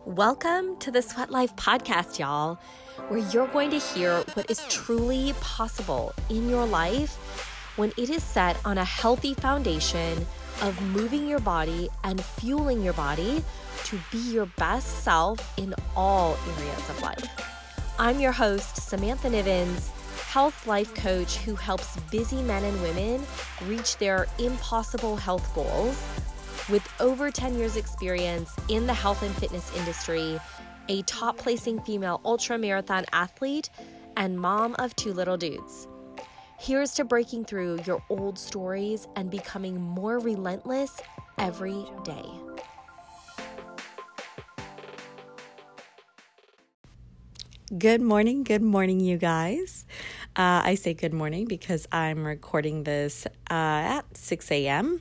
Welcome to the Sweat Life podcast, y'all, where you're going to hear what is truly possible in your life when it is set on a healthy foundation of moving your body and fueling your body to be your best self in all areas of life. I'm your host, Samantha Nivens, health life coach who helps busy men and women reach their impossible health goals with over 10 years' experience in the health and fitness industry, a top placing female ultra marathon athlete, and mom of two little dudes. Here's to breaking through your old stories and becoming more relentless every day. Good morning, good morning, you guys. Uh, I say good morning because I'm recording this uh, at 6 a.m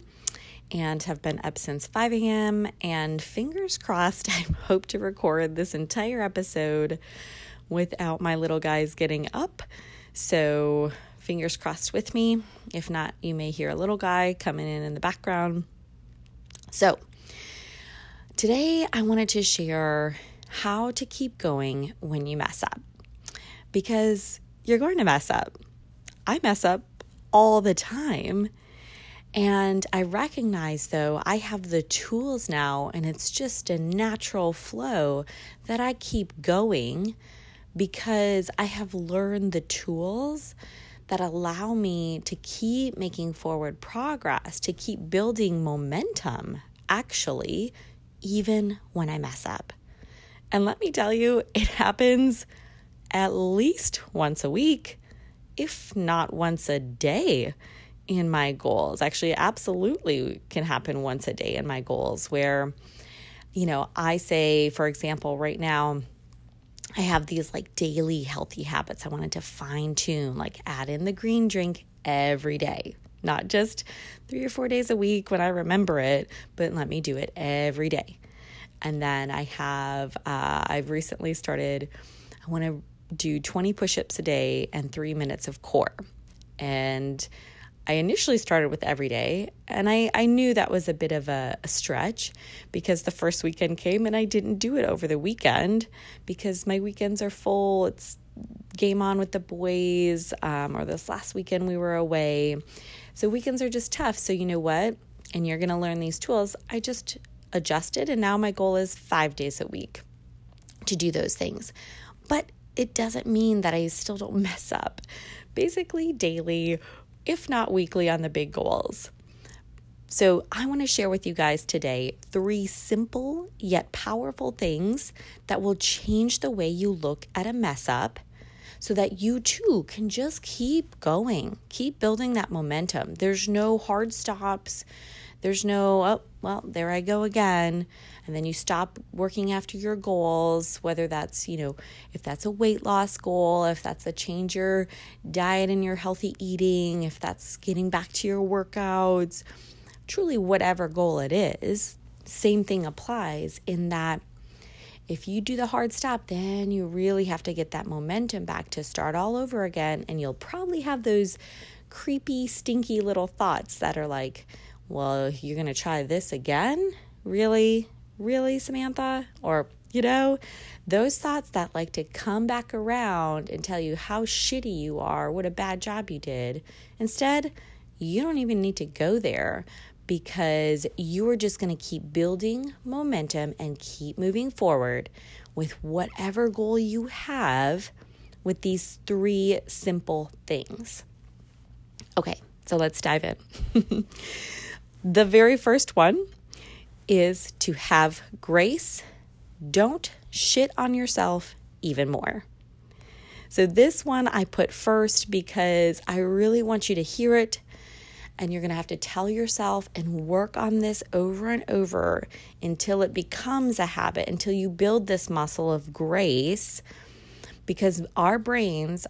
and have been up since 5 a.m. And fingers crossed, I hope to record this entire episode without my little guys getting up. So, fingers crossed with me. If not, you may hear a little guy coming in in the background. So, today I wanted to share how to keep going when you mess up because you're going to mess up. I mess up all the time. And I recognize, though, I have the tools now, and it's just a natural flow that I keep going because I have learned the tools that allow me to keep making forward progress, to keep building momentum, actually, even when I mess up. And let me tell you, it happens at least once a week, if not once a day in my goals. Actually, absolutely can happen once a day in my goals where, you know, I say, for example, right now, I have these like daily healthy habits I wanted to fine tune, like add in the green drink every day, not just three or four days a week when I remember it, but let me do it every day. And then I have, uh, I've recently started, I want to do 20 push ups a day and three minutes of core. And I initially started with every day, and I, I knew that was a bit of a, a, stretch because the first weekend came and I didn't do it over the weekend because my weekends are full. It's game on with the boys, um, or this last weekend we were away. So weekends are just tough. So, you know what? And you're going to learn these tools. I just adjusted, and now my goal is five days a week to do those things. But it doesn't mean that I still don't mess up. Basically, daily if not weekly, on the big goals. So, I want to share with you guys today three simple yet powerful things that will change the way you look at a mess up so that you too can just keep going, keep building that momentum. There's no hard stops. There's no, oh, well, there I go again. And then you stop working after your goals, whether that's, you know, if that's a weight loss goal, if that's a change your diet and your healthy eating, if that's getting back to your workouts, truly whatever goal it is, same thing applies in that if you do the hard stop, then you really have to get that momentum back to start all over again. And you'll probably have those creepy, stinky little thoughts that are like, well, you're going to try this again? Really? Really, Samantha? Or, you know, those thoughts that like to come back around and tell you how shitty you are, what a bad job you did. Instead, you don't even need to go there because you are just going to keep building momentum and keep moving forward with whatever goal you have with these three simple things. Okay, so let's dive in. The very first one is to have grace. Don't shit on yourself even more. So, this one I put first because I really want you to hear it. And you're going to have to tell yourself and work on this over and over until it becomes a habit, until you build this muscle of grace. Because our brains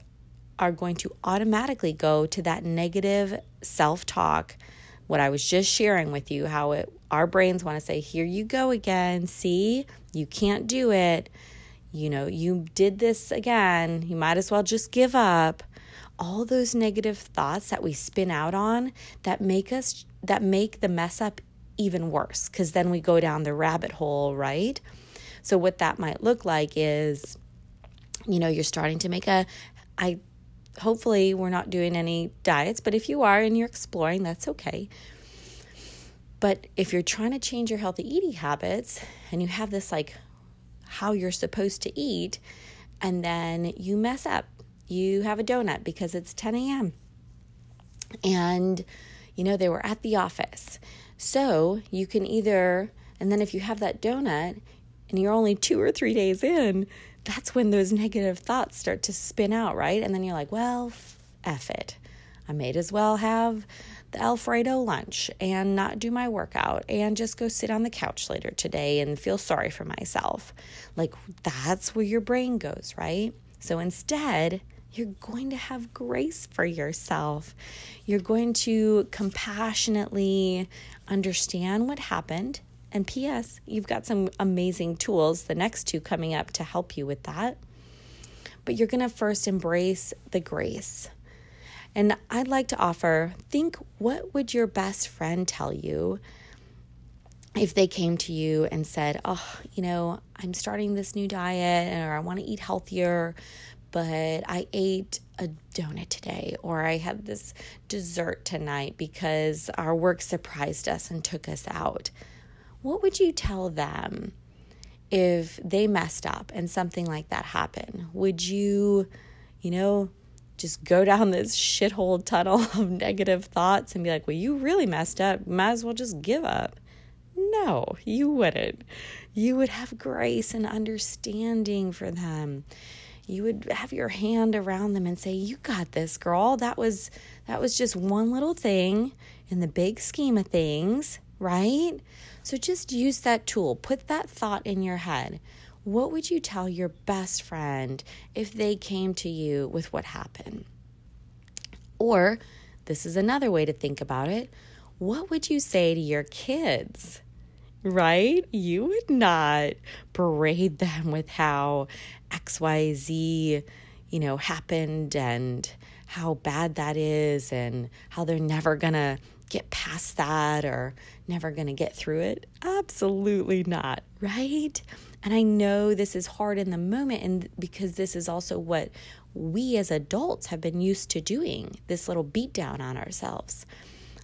are going to automatically go to that negative self talk what I was just sharing with you, how it, our brains want to say, Here you go again. See, you can't do it. You know, you did this again. You might as well just give up. All those negative thoughts that we spin out on that make us, that make the mess up even worse, because then we go down the rabbit hole, right? So, what that might look like is, you know, you're starting to make a, I, hopefully, we're not doing any diets, but if you are and you're exploring, that's okay. But if you're trying to change your healthy eating habits and you have this like how you're supposed to eat, and then you mess up, you have a donut because it's 10 a.m. And, you know, they were at the office. So you can either, and then if you have that donut and you're only two or three days in, that's when those negative thoughts start to spin out, right? And then you're like, well, F it. I might as well have the Alfredo lunch and not do my workout and just go sit on the couch later today and feel sorry for myself. Like that's where your brain goes, right? So instead, you're going to have grace for yourself. You're going to compassionately understand what happened. And P.S., you've got some amazing tools, the next two coming up to help you with that. But you're going to first embrace the grace. And I'd like to offer think what would your best friend tell you if they came to you and said, "Oh, you know, I'm starting this new diet or I want to eat healthier, but I ate a donut today or I had this dessert tonight because our work surprised us and took us out." What would you tell them if they messed up and something like that happened? Would you, you know, just go down this shithole tunnel of negative thoughts and be like, well, you really messed up. Might as well just give up. No, you wouldn't. You would have grace and understanding for them. You would have your hand around them and say, "You got this, girl. That was that was just one little thing in the big scheme of things, right?" So just use that tool. Put that thought in your head. What would you tell your best friend if they came to you with what happened? Or, this is another way to think about it. What would you say to your kids? Right? You would not berate them with how XYZ, you know, happened and how bad that is and how they're never going to get past that or never going to get through it. Absolutely not, right? And I know this is hard in the moment, and because this is also what we as adults have been used to doing this little beat down on ourselves.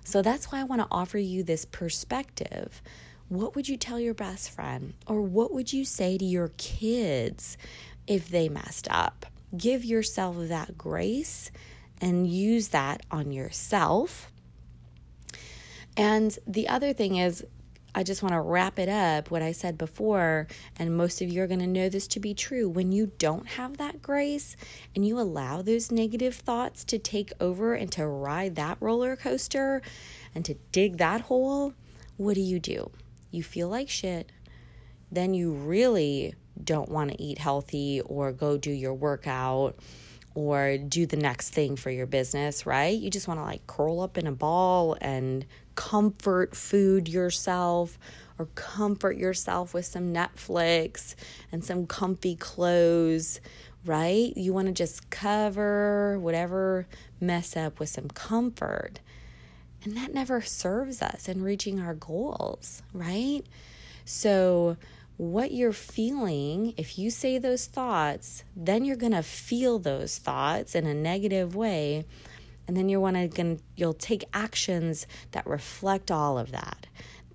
So that's why I want to offer you this perspective. What would you tell your best friend? Or what would you say to your kids if they messed up? Give yourself that grace and use that on yourself. And the other thing is, I just want to wrap it up what I said before, and most of you are going to know this to be true. When you don't have that grace and you allow those negative thoughts to take over and to ride that roller coaster and to dig that hole, what do you do? You feel like shit. Then you really don't want to eat healthy or go do your workout or do the next thing for your business, right? You just want to like curl up in a ball and comfort food yourself or comfort yourself with some Netflix and some comfy clothes, right? You want to just cover whatever mess up with some comfort. And that never serves us in reaching our goals, right? So, what you're feeling, if you say those thoughts, then you're going to feel those thoughts in a negative way. And then you're wanna, gonna, you'll take actions that reflect all of that.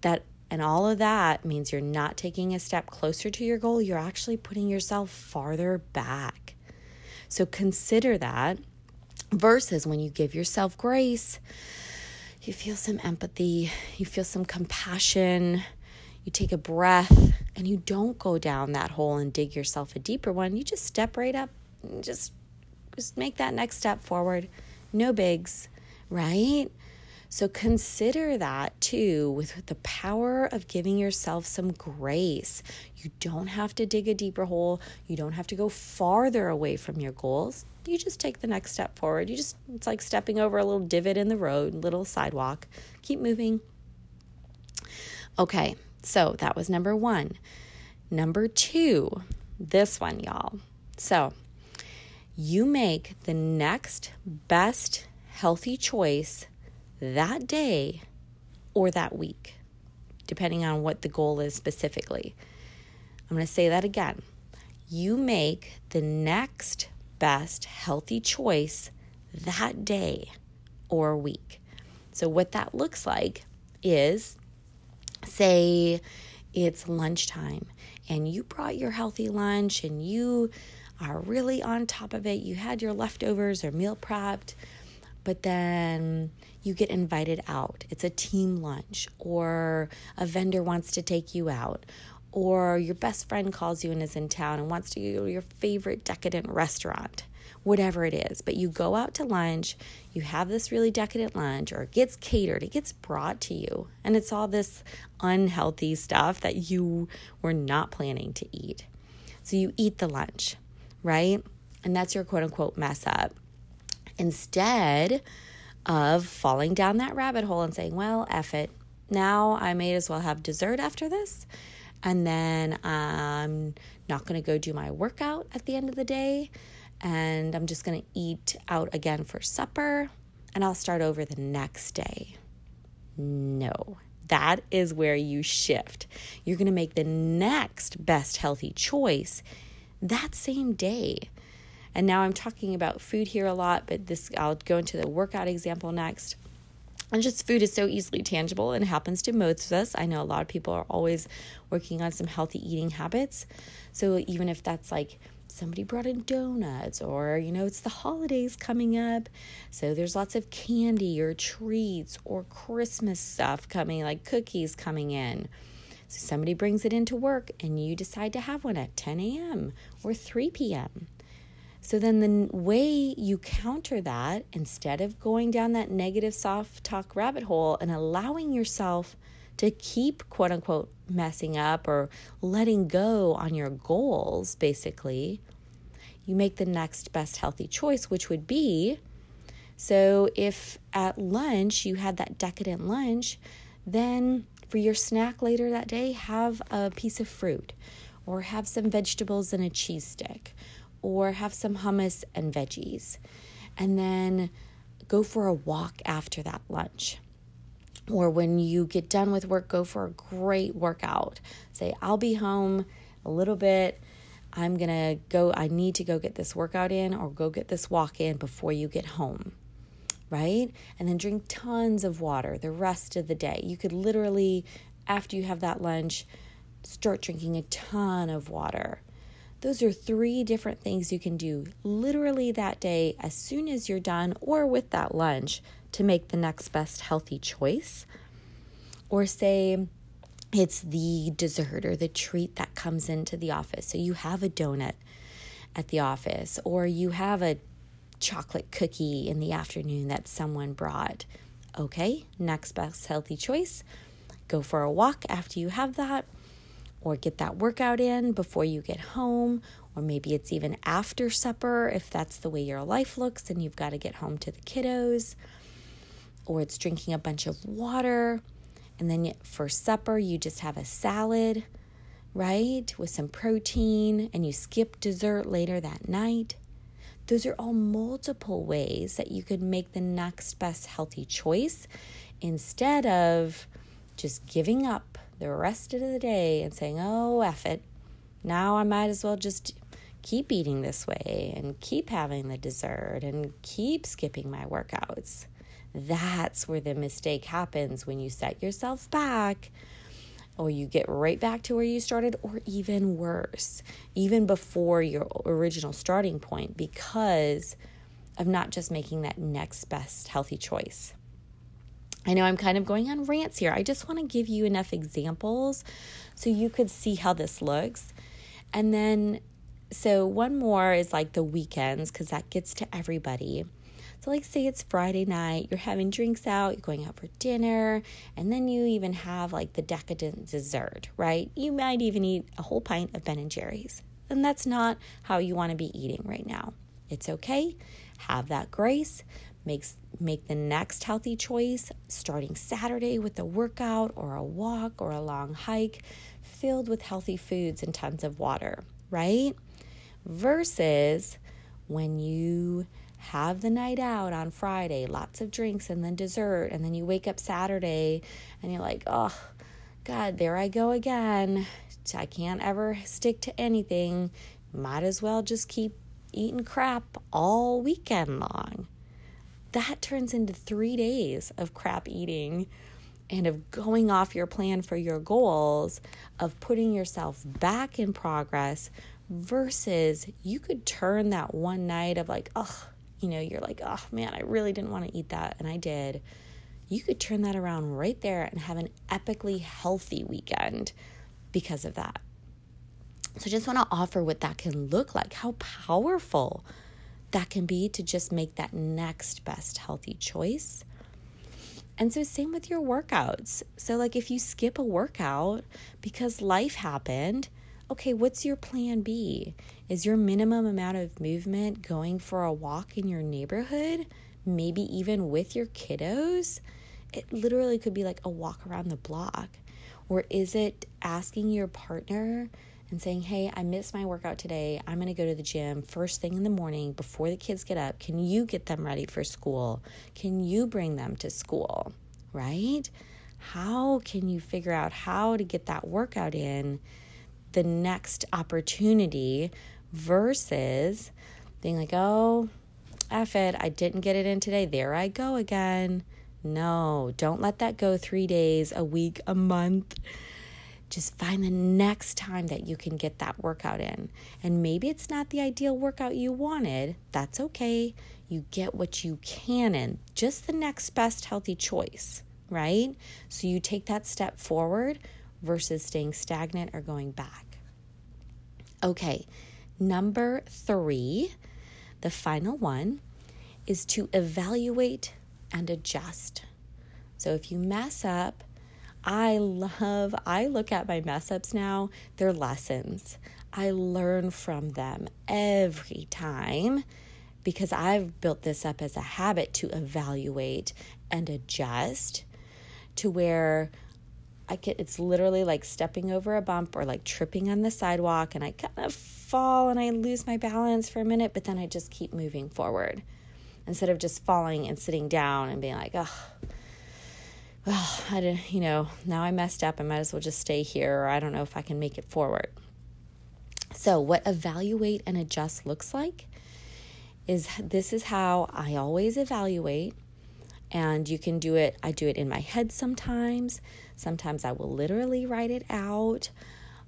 That and all of that means you're not taking a step closer to your goal, you're actually putting yourself farther back. So consider that versus when you give yourself grace, you feel some empathy, you feel some compassion, you take a breath and you don't go down that hole and dig yourself a deeper one. You just step right up and just just make that next step forward. No bigs, right? So consider that too with the power of giving yourself some grace. You don't have to dig a deeper hole. You don't have to go farther away from your goals. You just take the next step forward. You just it's like stepping over a little divot in the road, little sidewalk. Keep moving. Okay, so that was number one. Number two, this one, y'all. So you make the next best healthy choice that day or that week, depending on what the goal is specifically. I'm going to say that again. You make the next best healthy choice that day or week. So, what that looks like is say it's lunchtime and you brought your healthy lunch and you are really on top of it. You had your leftovers or meal prepped, but then you get invited out. It's a team lunch, or a vendor wants to take you out, or your best friend calls you and is in town and wants to go to your favorite decadent restaurant whatever it is. But you go out to lunch, you have this really decadent lunch, or it gets catered, it gets brought to you, and it's all this unhealthy stuff that you were not planning to eat. So you eat the lunch, right? And that's your quote unquote mess up. Instead of falling down that rabbit hole and saying, well, F it, now I may as well have dessert after this. And then I'm not going to go do my workout at the end of the day and I'm just going to eat out again for supper and I'll start over the next day. No, that is where you shift. You're going to make the next best healthy choice that same day. And now I'm talking about food here a lot, but this I'll go into the workout example next. And just food is so easily tangible and happens to most of us. I know a lot of people are always working on some healthy eating habits. So even if that's like somebody brought in donuts or you know it's the holidays coming up so there's lots of candy or treats or christmas stuff coming like cookies coming in so somebody brings it into work and you decide to have one at 10 a.m or 3 p.m so then the way you counter that instead of going down that negative soft talk rabbit hole and allowing yourself to keep quote unquote messing up or letting go on your goals, basically, you make the next best healthy choice, which would be so if at lunch you had that decadent lunch, then for your snack later that day, have a piece of fruit or have some vegetables and a cheese stick or have some hummus and veggies. And then go for a walk after that lunch or when you get done with work, go for a great workout. Say, I'll be home a little bit. I'm going to go, I need to go get this workout in or go get this walk in before you get home, right? And then drink tons of water the rest of the day. You could literally, after you have that lunch, start drinking a ton of water. Those are three different things you can do literally that day as soon as you're done or with that lunch to make the next best healthy choice. Or say it's the dessert or the treat that comes into the office. So you have a donut at the office, or you have a chocolate cookie in the afternoon that someone brought. Okay, next best healthy choice. Go for a walk after you have that, or get that workout in before you get home, or maybe it's even after supper if that's the way your life looks and you've got to get home to the kiddos or it's drinking a bunch of water. And then for supper, you just have a salad, right? With some protein, and you skip dessert later that night. Those are all multiple ways that you could make the next best healthy choice instead of just giving up the rest of the day and saying, oh, F it. Now I might as well just keep eating this way and keep having the dessert and keep skipping my workouts. That's where the mistake happens when you set yourself back or you get right back to where you started, or even worse, even before your original starting point, because of not just making that next best healthy choice. I know I'm kind of going on rants here. I just want to give you enough examples so you could see how this looks. And then, so one more is like the weekends, because that gets to everybody. So, like, say it's Friday night, you're having drinks out, you're going out for dinner, and then you even have like the decadent dessert, right? You might even eat a whole pint of Ben and Jerry's. And that's not how you want to be eating right now. It's okay. Have that grace. Makes make the next healthy choice starting Saturday with a workout or a walk or a long hike filled with healthy foods and tons of water, right? Versus when you have the night out on Friday, lots of drinks and then dessert, and then you wake up Saturday and you're like, oh, God, there I go again, I can't ever stick to anything. Might as well just keep eating crap all weekend long. That turns into three days of crap eating and of going off your plan for your goals, of putting yourself back in progress, versus you could turn that one night of like, oh, you know, you're like, oh man, I really didn't want to eat that. And I did. You could turn that around right there and have an epically healthy weekend because of that. So, I just want to offer what that can look like, how powerful that can be to just make that next best healthy choice. And so, same with your workouts. So, like if you skip a workout because life happened, okay, what's your plan B? Is your minimum amount of movement going for a walk in your neighborhood? Maybe even with your kiddos? It literally could be like a walk around the block. Or is it asking your partner and saying, Hey, I missed my workout today. I'm going to go to the gym first thing in the morning before the kids get up. Can you get them ready for school? Can you bring them to school? Right? How can you figure out how to get that workout in the next opportunity versus being like, Oh, F it, I didn't get it in today. There I go again. No, don't let that go three days, a week, a month. Just find the next time that you can get that workout in. And maybe it's not the ideal workout you wanted. That's okay. You get what you can in, just the next best healthy choice, right? So you take that step forward versus staying stagnant or going back. Okay, number three, the final one, is to evaluate and adjust. So if you mess up, I love, I look at my mess ups now, they're lessons. I learn from them every time because I've built this up as a habit to evaluate and adjust to where I get it's literally like stepping over a bump or like tripping on the sidewalk and I kind of fall and I lose my balance for a minute, but then I just keep moving forward instead of just falling and sitting down and being like, oh, well, I didn't, you know, now I messed up. I might as well just stay here, or I don't know if I can make it forward. So, what evaluate and adjust looks like is this is how I always evaluate. And you can do it, I do it in my head sometimes. Sometimes I will literally write it out.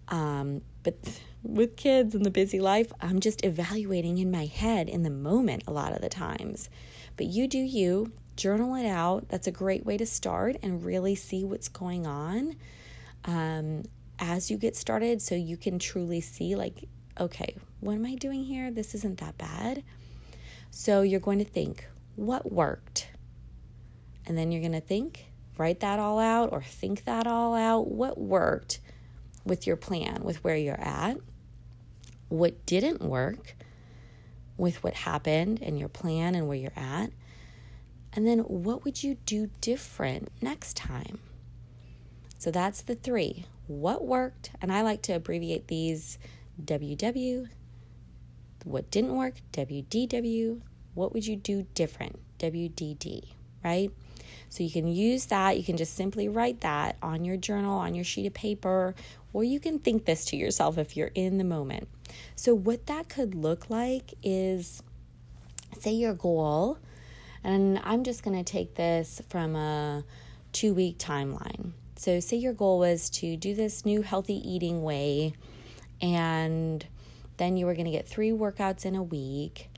Um, but with kids and the busy life, I'm just evaluating in my head in the moment a lot of the times. But you do you, journal it out. That's a great way to start and really see what's going on um, as you get started so you can truly see, like, okay, what am I doing here? This isn't that bad. So you're going to think, what worked? And then you're going to think, write that all out or think that all out. What worked with your plan, with where you're at? What didn't work with what happened and your plan and where you're at? And then what would you do different next time? So that's the three. What worked? And I like to abbreviate these WW. What didn't work? WDW. What would you do different? WDD, right? So you can use that. You can just simply write that on your journal, on your sheet of paper, or you can think this to yourself if you're in the moment. So, what that could look like is say your goal and I'm just going to take this from a two week timeline. So, say your goal was to do this new healthy eating way, and then you were going to get three workouts in a week,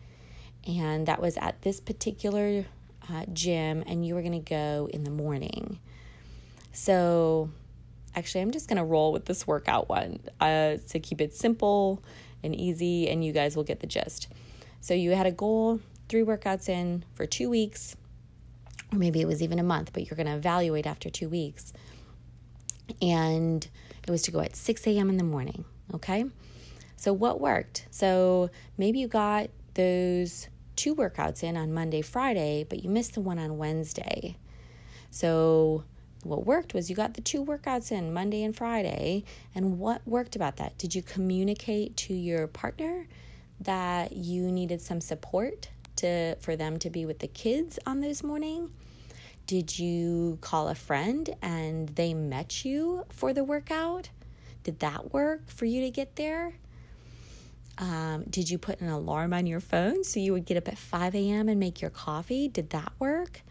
and that was at this particular uh, gym, and you were going to go in the morning. So, actually, I'm just going to roll with this workout one uh, to keep it simple and easy, and you guys will get the gist. So, you had a goal three workouts in for two weeks, or maybe it was even a month, but you're going to evaluate after two weeks. And it was to go at 6 a.m. in the morning. Okay. So, what worked? So, maybe you got those two workouts in on Monday, Friday, but you missed the one on Wednesday. So, what worked was you got the two workouts in Monday and Friday. And what worked about that? Did you communicate to your partner that you needed some support to for them to be with the kids on this morning? Did you call a friend and they met you for the workout? Did that work for you to get there? Um, did you put an alarm on your phone so you would get up at 5 a.m. and make your coffee? Did that work?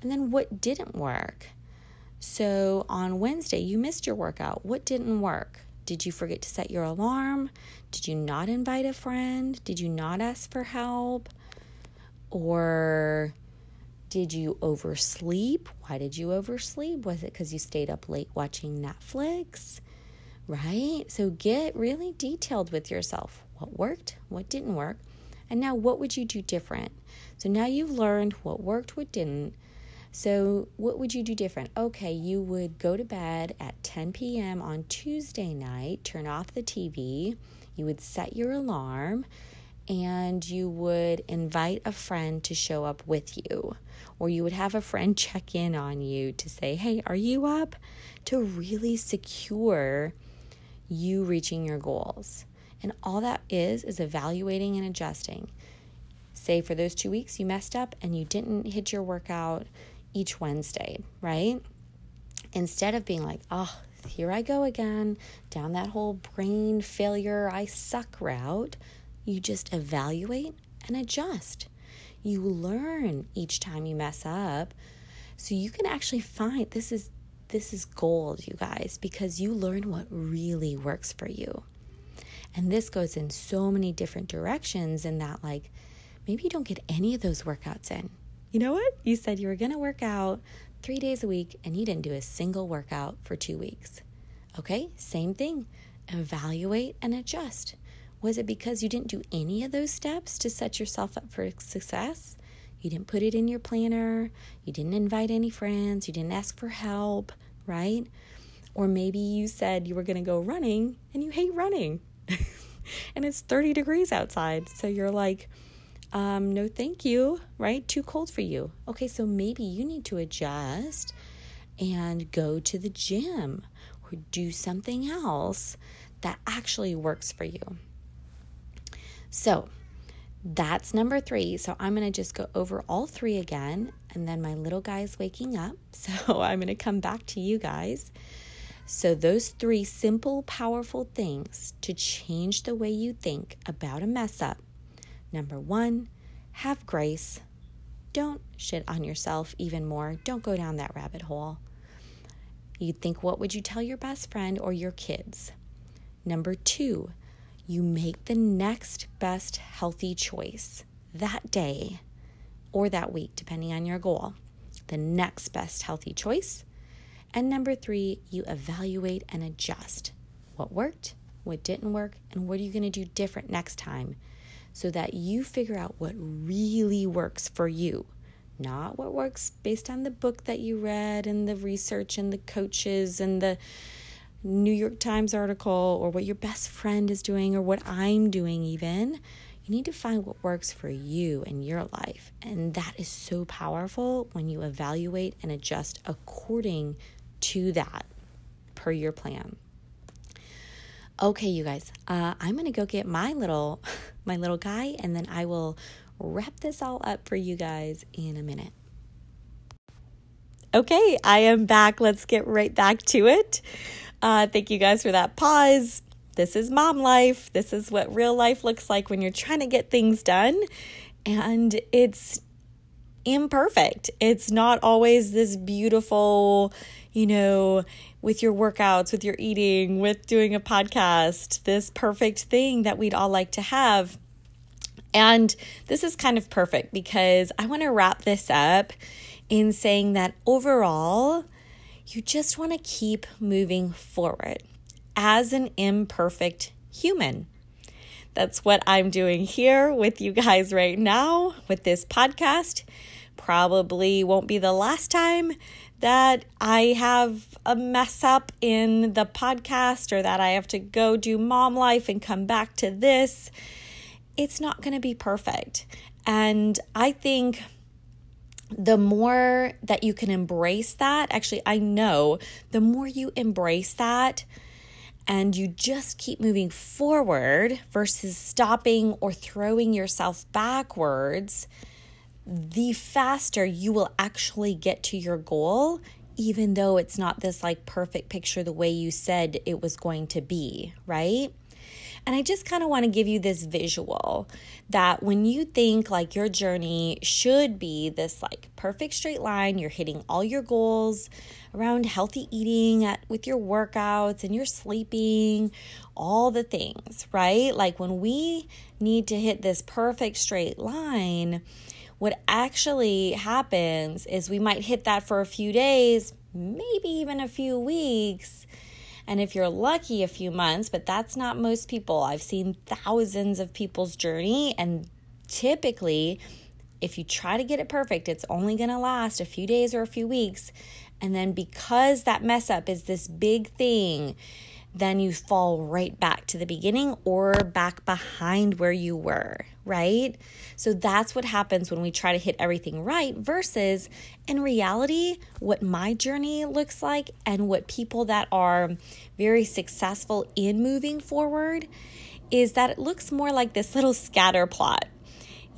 And then what didn't work? So on Wednesday, you missed your workout. What didn't work? Did you forget to set your alarm? Did you not invite a friend? Did you not ask for help? Or did you oversleep? Why did you oversleep? Was it because you stayed up late watching Netflix? Right? So get really detailed with yourself. What worked? What didn't work? And now, what would you do different? So now you've learned what worked, what didn't. So, what would you do different? Okay, you would go to bed at 10 p.m. on Tuesday night, turn off the TV, you would set your alarm, and you would invite a friend to show up with you. Or you would have a friend check in on you to say, Hey, are you up? To really secure you reaching your goals. And all that is, is evaluating and adjusting. Say for those two weeks you messed up and you didn't hit your workout each Wednesday, right? Instead of being like, oh, here I go again, down that whole brain failure, I suck route, you just evaluate and adjust. You learn each time you mess up. So you can actually find this is this is gold, you guys, because you learn what really works for you. And this goes in so many different directions in that like maybe you don't get any of those workouts in you know what? You said you were going to work out three days a week and you didn't do a single workout for two weeks. Okay, same thing. Evaluate and adjust. Was it because you didn't do any of those steps to set yourself up for success? You didn't put it in your planner. You didn't invite any friends. You didn't ask for help, right? Or maybe you said you were going to go running and you hate running and it's 30 degrees outside. So you're like, um, no thank you, right? Too cold for you. Okay, so maybe you need to adjust and go to the gym or do something else that actually works for you. So that's number three. So I'm going to just go over all three again. And then my little guy is waking up. So I'm going to come back to you guys. So, those three simple, powerful things to change the way you think about a mess up Number one, have grace. Don't shit on yourself even more. Don't go down that rabbit hole. You'd think, what would you tell your best friend or your kids? Number two, you make the next best healthy choice that day or that week, depending on your goal. The next best healthy choice. And number three, you evaluate and adjust what worked, what didn't work, and what are you going to do different next time so that you figure out what really works for you, not what works based on the book that you read and the research and the coaches and the New York Times article or what your best friend is doing or what I'm doing, even. You need to find what works for you and your life. And that is so powerful when you evaluate and adjust according to that per your plan. Okay, you guys, uh, I'm gonna go get my little my little guy, and then I will wrap this all up for you guys in a minute. Okay, I am back. Let's get right back to it. Uh, thank you guys for that pause. This is mom life. This is what real life looks like when you're trying to get things done, and it's imperfect. It's not always this beautiful, you know, with your workouts, with your eating, with doing a podcast, this perfect thing that we'd all like to have. And this is kind of perfect because I want to wrap this up in saying that overall, you just want to keep moving forward as an imperfect human. That's what I'm doing here with you guys right now with this podcast. Probably won't be the last time that I have a mess up in the podcast or that I have to go do mom life and come back to this. It's not going to be perfect. And I think the more that you can embrace that, actually, I know the more you embrace that and you just keep moving forward versus stopping or throwing yourself backwards the faster you will actually get to your goal even though it's not this like perfect picture the way you said it was going to be, right? And I just kind of want to give you this visual that when you think like your journey should be this like perfect straight line, you're hitting all your goals around healthy eating at, with your workouts and your sleeping, all the things, right? Like when we need to hit this perfect straight line, what actually happens is we might hit that for a few days, maybe even a few weeks. And if you're lucky, a few months, but that's not most people. I've seen thousands of people's journey, and typically, if you try to get it perfect, it's only going to last a few days or a few weeks. And then because that mess up is this big thing, then you fall right back to the beginning or back behind where you were, right? So that's what happens when we try to hit everything right versus in reality, what my journey looks like and what people that are very successful in moving forward is that it looks more like this little scatter plot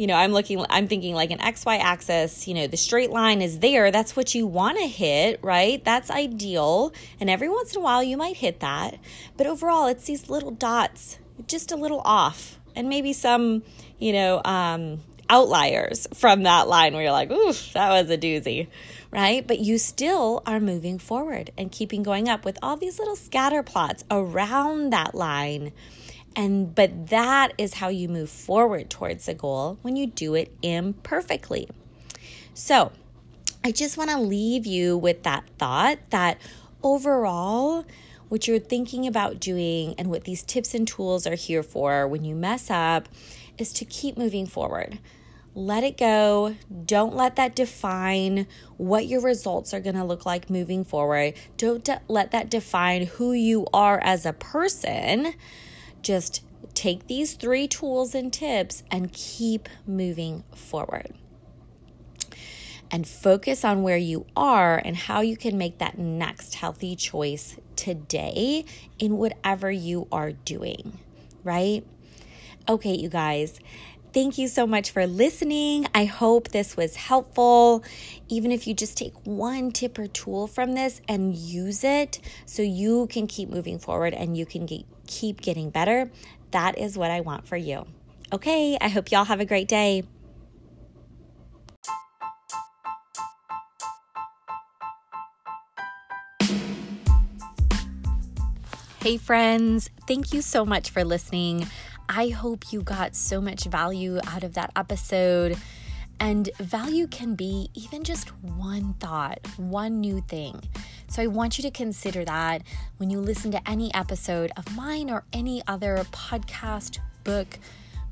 you know, I'm looking, I'm thinking like an XY axis, you know, the straight line is there. That's what you want to hit, right? That's ideal. And every once in a while you might hit that. But overall, it's these little dots, just a little off. And maybe some, you know, um, outliers from that line where you're like, ooh, that was a doozy, right? But you still are moving forward and keeping going up with all these little scatter plots around that line and but that is how you move forward towards the goal when you do it imperfectly. So, I just want to leave you with that thought that overall what you're thinking about doing and what these tips and tools are here for when you mess up is to keep moving forward. Let it go. Don't let that define what your results are going to look like moving forward. Don't de- let that define who you are as a person just take these three tools and tips and keep moving forward. And focus on where you are and how you can make that next healthy choice today in whatever you are doing, right? Okay, you guys. Thank you so much for listening. I hope this was helpful. Even if you just take one tip or tool from this and use it so you can keep moving forward and you can get, keep getting better, that is what I want for you. Okay, I hope y'all have a great day. Hey, friends, thank you so much for listening. I hope you got so much value out of that episode. And value can be even just one thought, one new thing. So I want you to consider that when you listen to any episode of mine or any other podcast, book,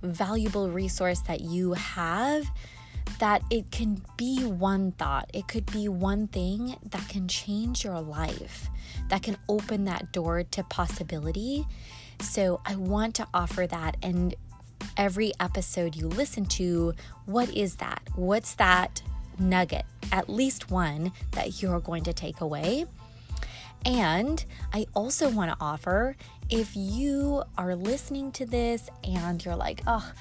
valuable resource that you have, that it can be one thought. It could be one thing that can change your life, that can open that door to possibility so I want to offer that. And every episode you listen to, what is that? What's that nugget? At least one that you're going to take away. And I also want to offer if you are listening to this and you're like, oh,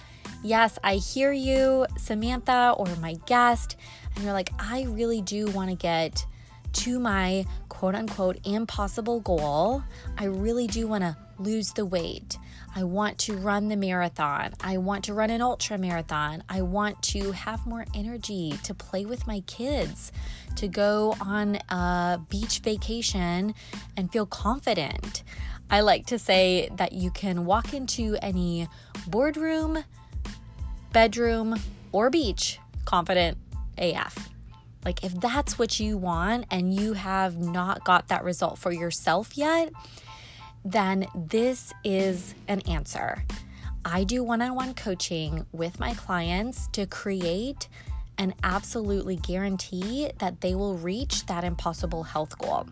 yes, I hear you, Samantha, or my guest, and you're like, I really do want to get to my quote unquote impossible goal. I really do want to lose the weight. I want to run the marathon. I want to run an ultra marathon. I want to have more energy to play with my kids, to go on a beach vacation and feel confident. I like to say that you can walk into any boardroom, bedroom, or beach confident AF. Like, if that's what you want and you have not got that result for yourself yet, then this is an answer. I do one on one coaching with my clients to create and absolutely guarantee that they will reach that impossible health goal.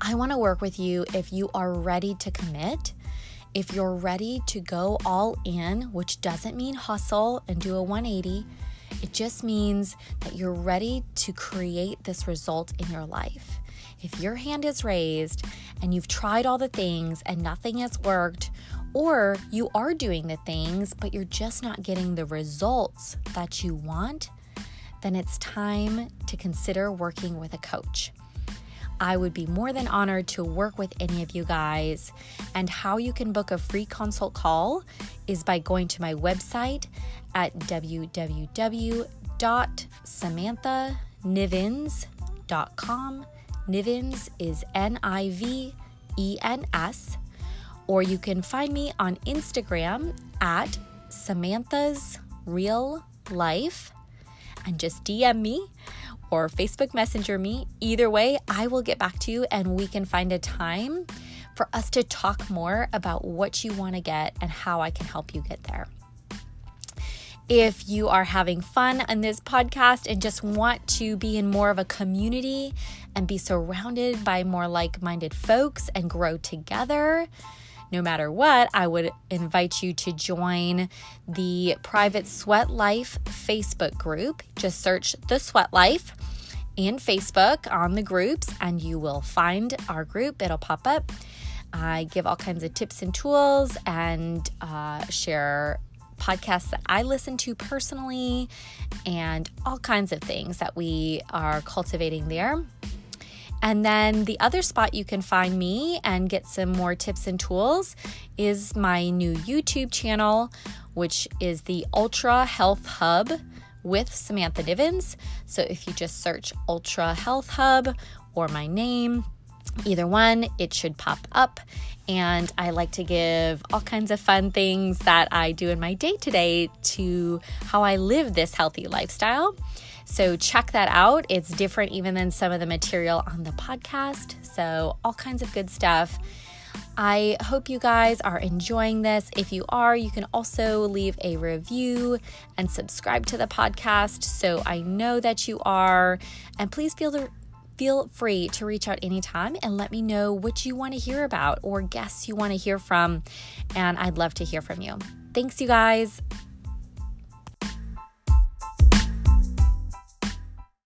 I want to work with you if you are ready to commit, if you're ready to go all in, which doesn't mean hustle and do a 180. It just means that you're ready to create this result in your life. If your hand is raised and you've tried all the things and nothing has worked, or you are doing the things but you're just not getting the results that you want, then it's time to consider working with a coach. I would be more than honored to work with any of you guys. And how you can book a free consult call is by going to my website at www.samanthanivens.com. Nivens is N I V E N S. Or you can find me on Instagram at Samantha's Real Life and just DM me or Facebook Messenger me. Either way, I will get back to you and we can find a time for us to talk more about what you want to get and how I can help you get there. If you are having fun on this podcast and just want to be in more of a community and be surrounded by more like minded folks and grow together, no matter what, I would invite you to join the private Sweat Life Facebook group. Just search the Sweat Life in Facebook on the groups, and you will find our group. It'll pop up. I give all kinds of tips and tools and uh, share podcasts that I listen to personally and all kinds of things that we are cultivating there. And then the other spot you can find me and get some more tips and tools is my new YouTube channel, which is the Ultra Health Hub with Samantha Nivens. So if you just search Ultra Health Hub or my name, either one, it should pop up. And I like to give all kinds of fun things that I do in my day to day to how I live this healthy lifestyle. So check that out. It's different even than some of the material on the podcast. So, all kinds of good stuff. I hope you guys are enjoying this. If you are, you can also leave a review and subscribe to the podcast so I know that you are. And please feel feel free to reach out anytime and let me know what you want to hear about or guests you want to hear from. And I'd love to hear from you. Thanks, you guys.